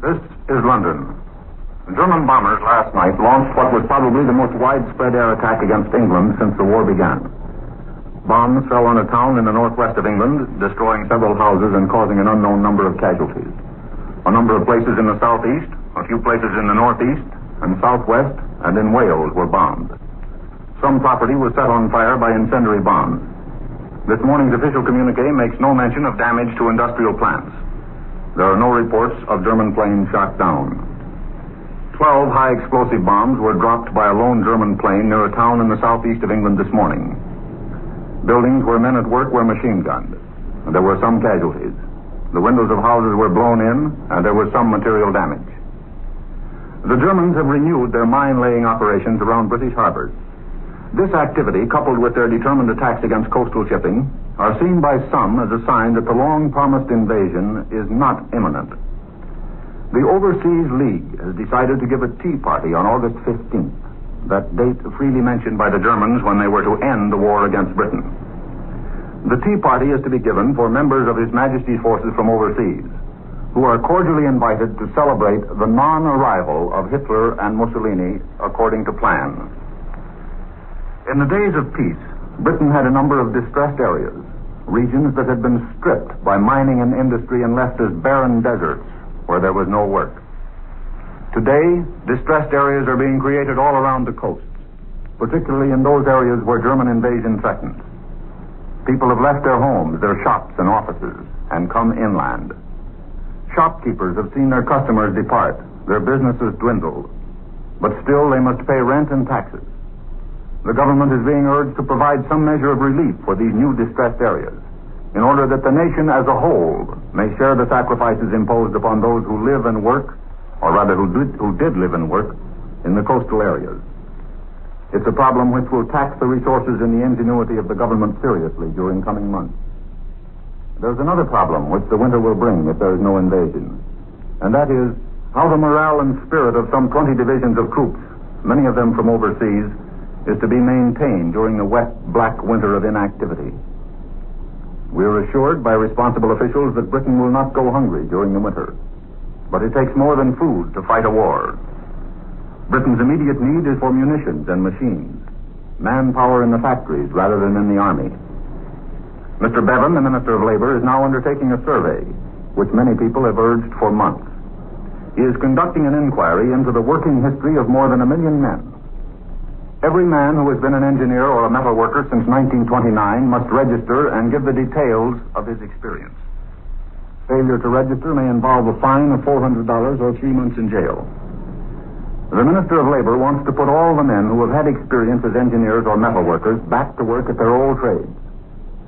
This is London. German bombers last night launched what was probably the most widespread air attack against England since the war began. Bombs fell on a town in the northwest of England, destroying several houses and causing an unknown number of casualties. A number of places in the southeast, a few places in the northeast and southwest, and in Wales were bombed. Some property was set on fire by incendiary bombs. This morning's official communique makes no mention of damage to industrial plants. There are no reports of German planes shot down. Twelve high explosive bombs were dropped by a lone German plane near a town in the southeast of England this morning. Buildings where men at work were machine gunned. And there were some casualties. The windows of houses were blown in, and there was some material damage. The Germans have renewed their mine laying operations around British harbors. This activity, coupled with their determined attacks against coastal shipping, are seen by some as a sign that the long promised invasion is not imminent. The Overseas League has decided to give a tea party on August 15th, that date freely mentioned by the Germans when they were to end the war against Britain. The tea party is to be given for members of His Majesty's forces from overseas, who are cordially invited to celebrate the non arrival of Hitler and Mussolini according to plan. In the days of peace, Britain had a number of distressed areas, regions that had been stripped by mining and industry and left as barren deserts where there was no work. Today, distressed areas are being created all around the coasts, particularly in those areas where German invasion threatens. People have left their homes, their shops, and offices, and come inland. Shopkeepers have seen their customers depart, their businesses dwindle, but still they must pay rent and taxes. The government is being urged to provide some measure of relief for these new distressed areas in order that the nation as a whole may share the sacrifices imposed upon those who live and work, or rather who did, who did live and work, in the coastal areas. It's a problem which will tax the resources and the ingenuity of the government seriously during coming months. There's another problem which the winter will bring if there is no invasion, and that is how the morale and spirit of some 20 divisions of troops, many of them from overseas, is to be maintained during the wet, black winter of inactivity. We are assured by responsible officials that Britain will not go hungry during the winter. But it takes more than food to fight a war. Britain's immediate need is for munitions and machines, manpower in the factories rather than in the army. Mr. Bevin, the Minister of Labor, is now undertaking a survey, which many people have urged for months. He is conducting an inquiry into the working history of more than a million men Every man who has been an engineer or a metal worker since 1929 must register and give the details of his experience. Failure to register may involve a fine of $400 or three months in jail. The Minister of Labor wants to put all the men who have had experience as engineers or metal workers back to work at their old trades.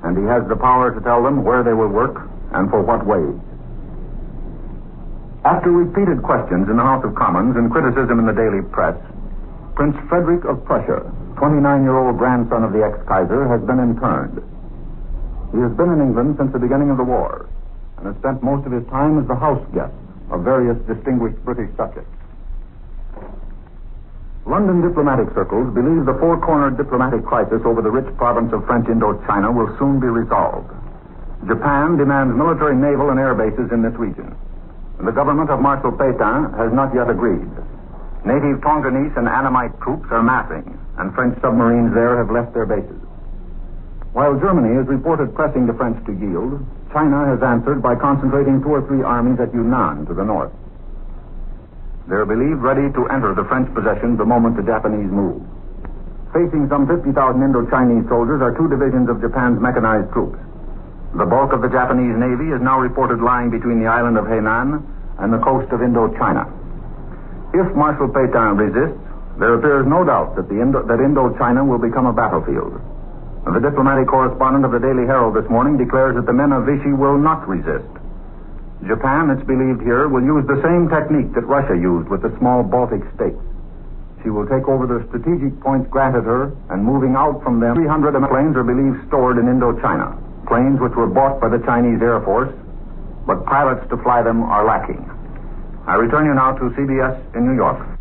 And he has the power to tell them where they will work and for what wage. After repeated questions in the House of Commons and criticism in the daily press, Prince Frederick of Prussia, 29-year-old grandson of the ex-Kaiser, has been interned. He has been in England since the beginning of the war and has spent most of his time as the house guest of various distinguished British subjects. London diplomatic circles believe the four-cornered diplomatic crisis over the rich province of French Indochina will soon be resolved. Japan demands military, naval, and air bases in this region. The government of Marshal Pétain has not yet agreed. Native Tonkinese and Annamite troops are massing, and French submarines there have left their bases. While Germany is reported pressing the French to yield, China has answered by concentrating two or three armies at Yunnan to the north. They are believed ready to enter the French possessions the moment the Japanese move. Facing some 50,000 Indo-Chinese soldiers are two divisions of Japan's mechanized troops. The bulk of the Japanese Navy is now reported lying between the island of Hainan and the coast of Indochina. If Marshal Pétain resists, there appears no doubt that, Indo- that Indochina will become a battlefield. The diplomatic correspondent of the Daily Herald this morning declares that the men of Vichy will not resist. Japan, it's believed here, will use the same technique that Russia used with the small Baltic states. She will take over the strategic points granted her, and moving out from them, 300 planes are believed stored in Indochina. Planes which were bought by the Chinese Air Force, but pilots to fly them are lacking. I return you now to CBS in New York.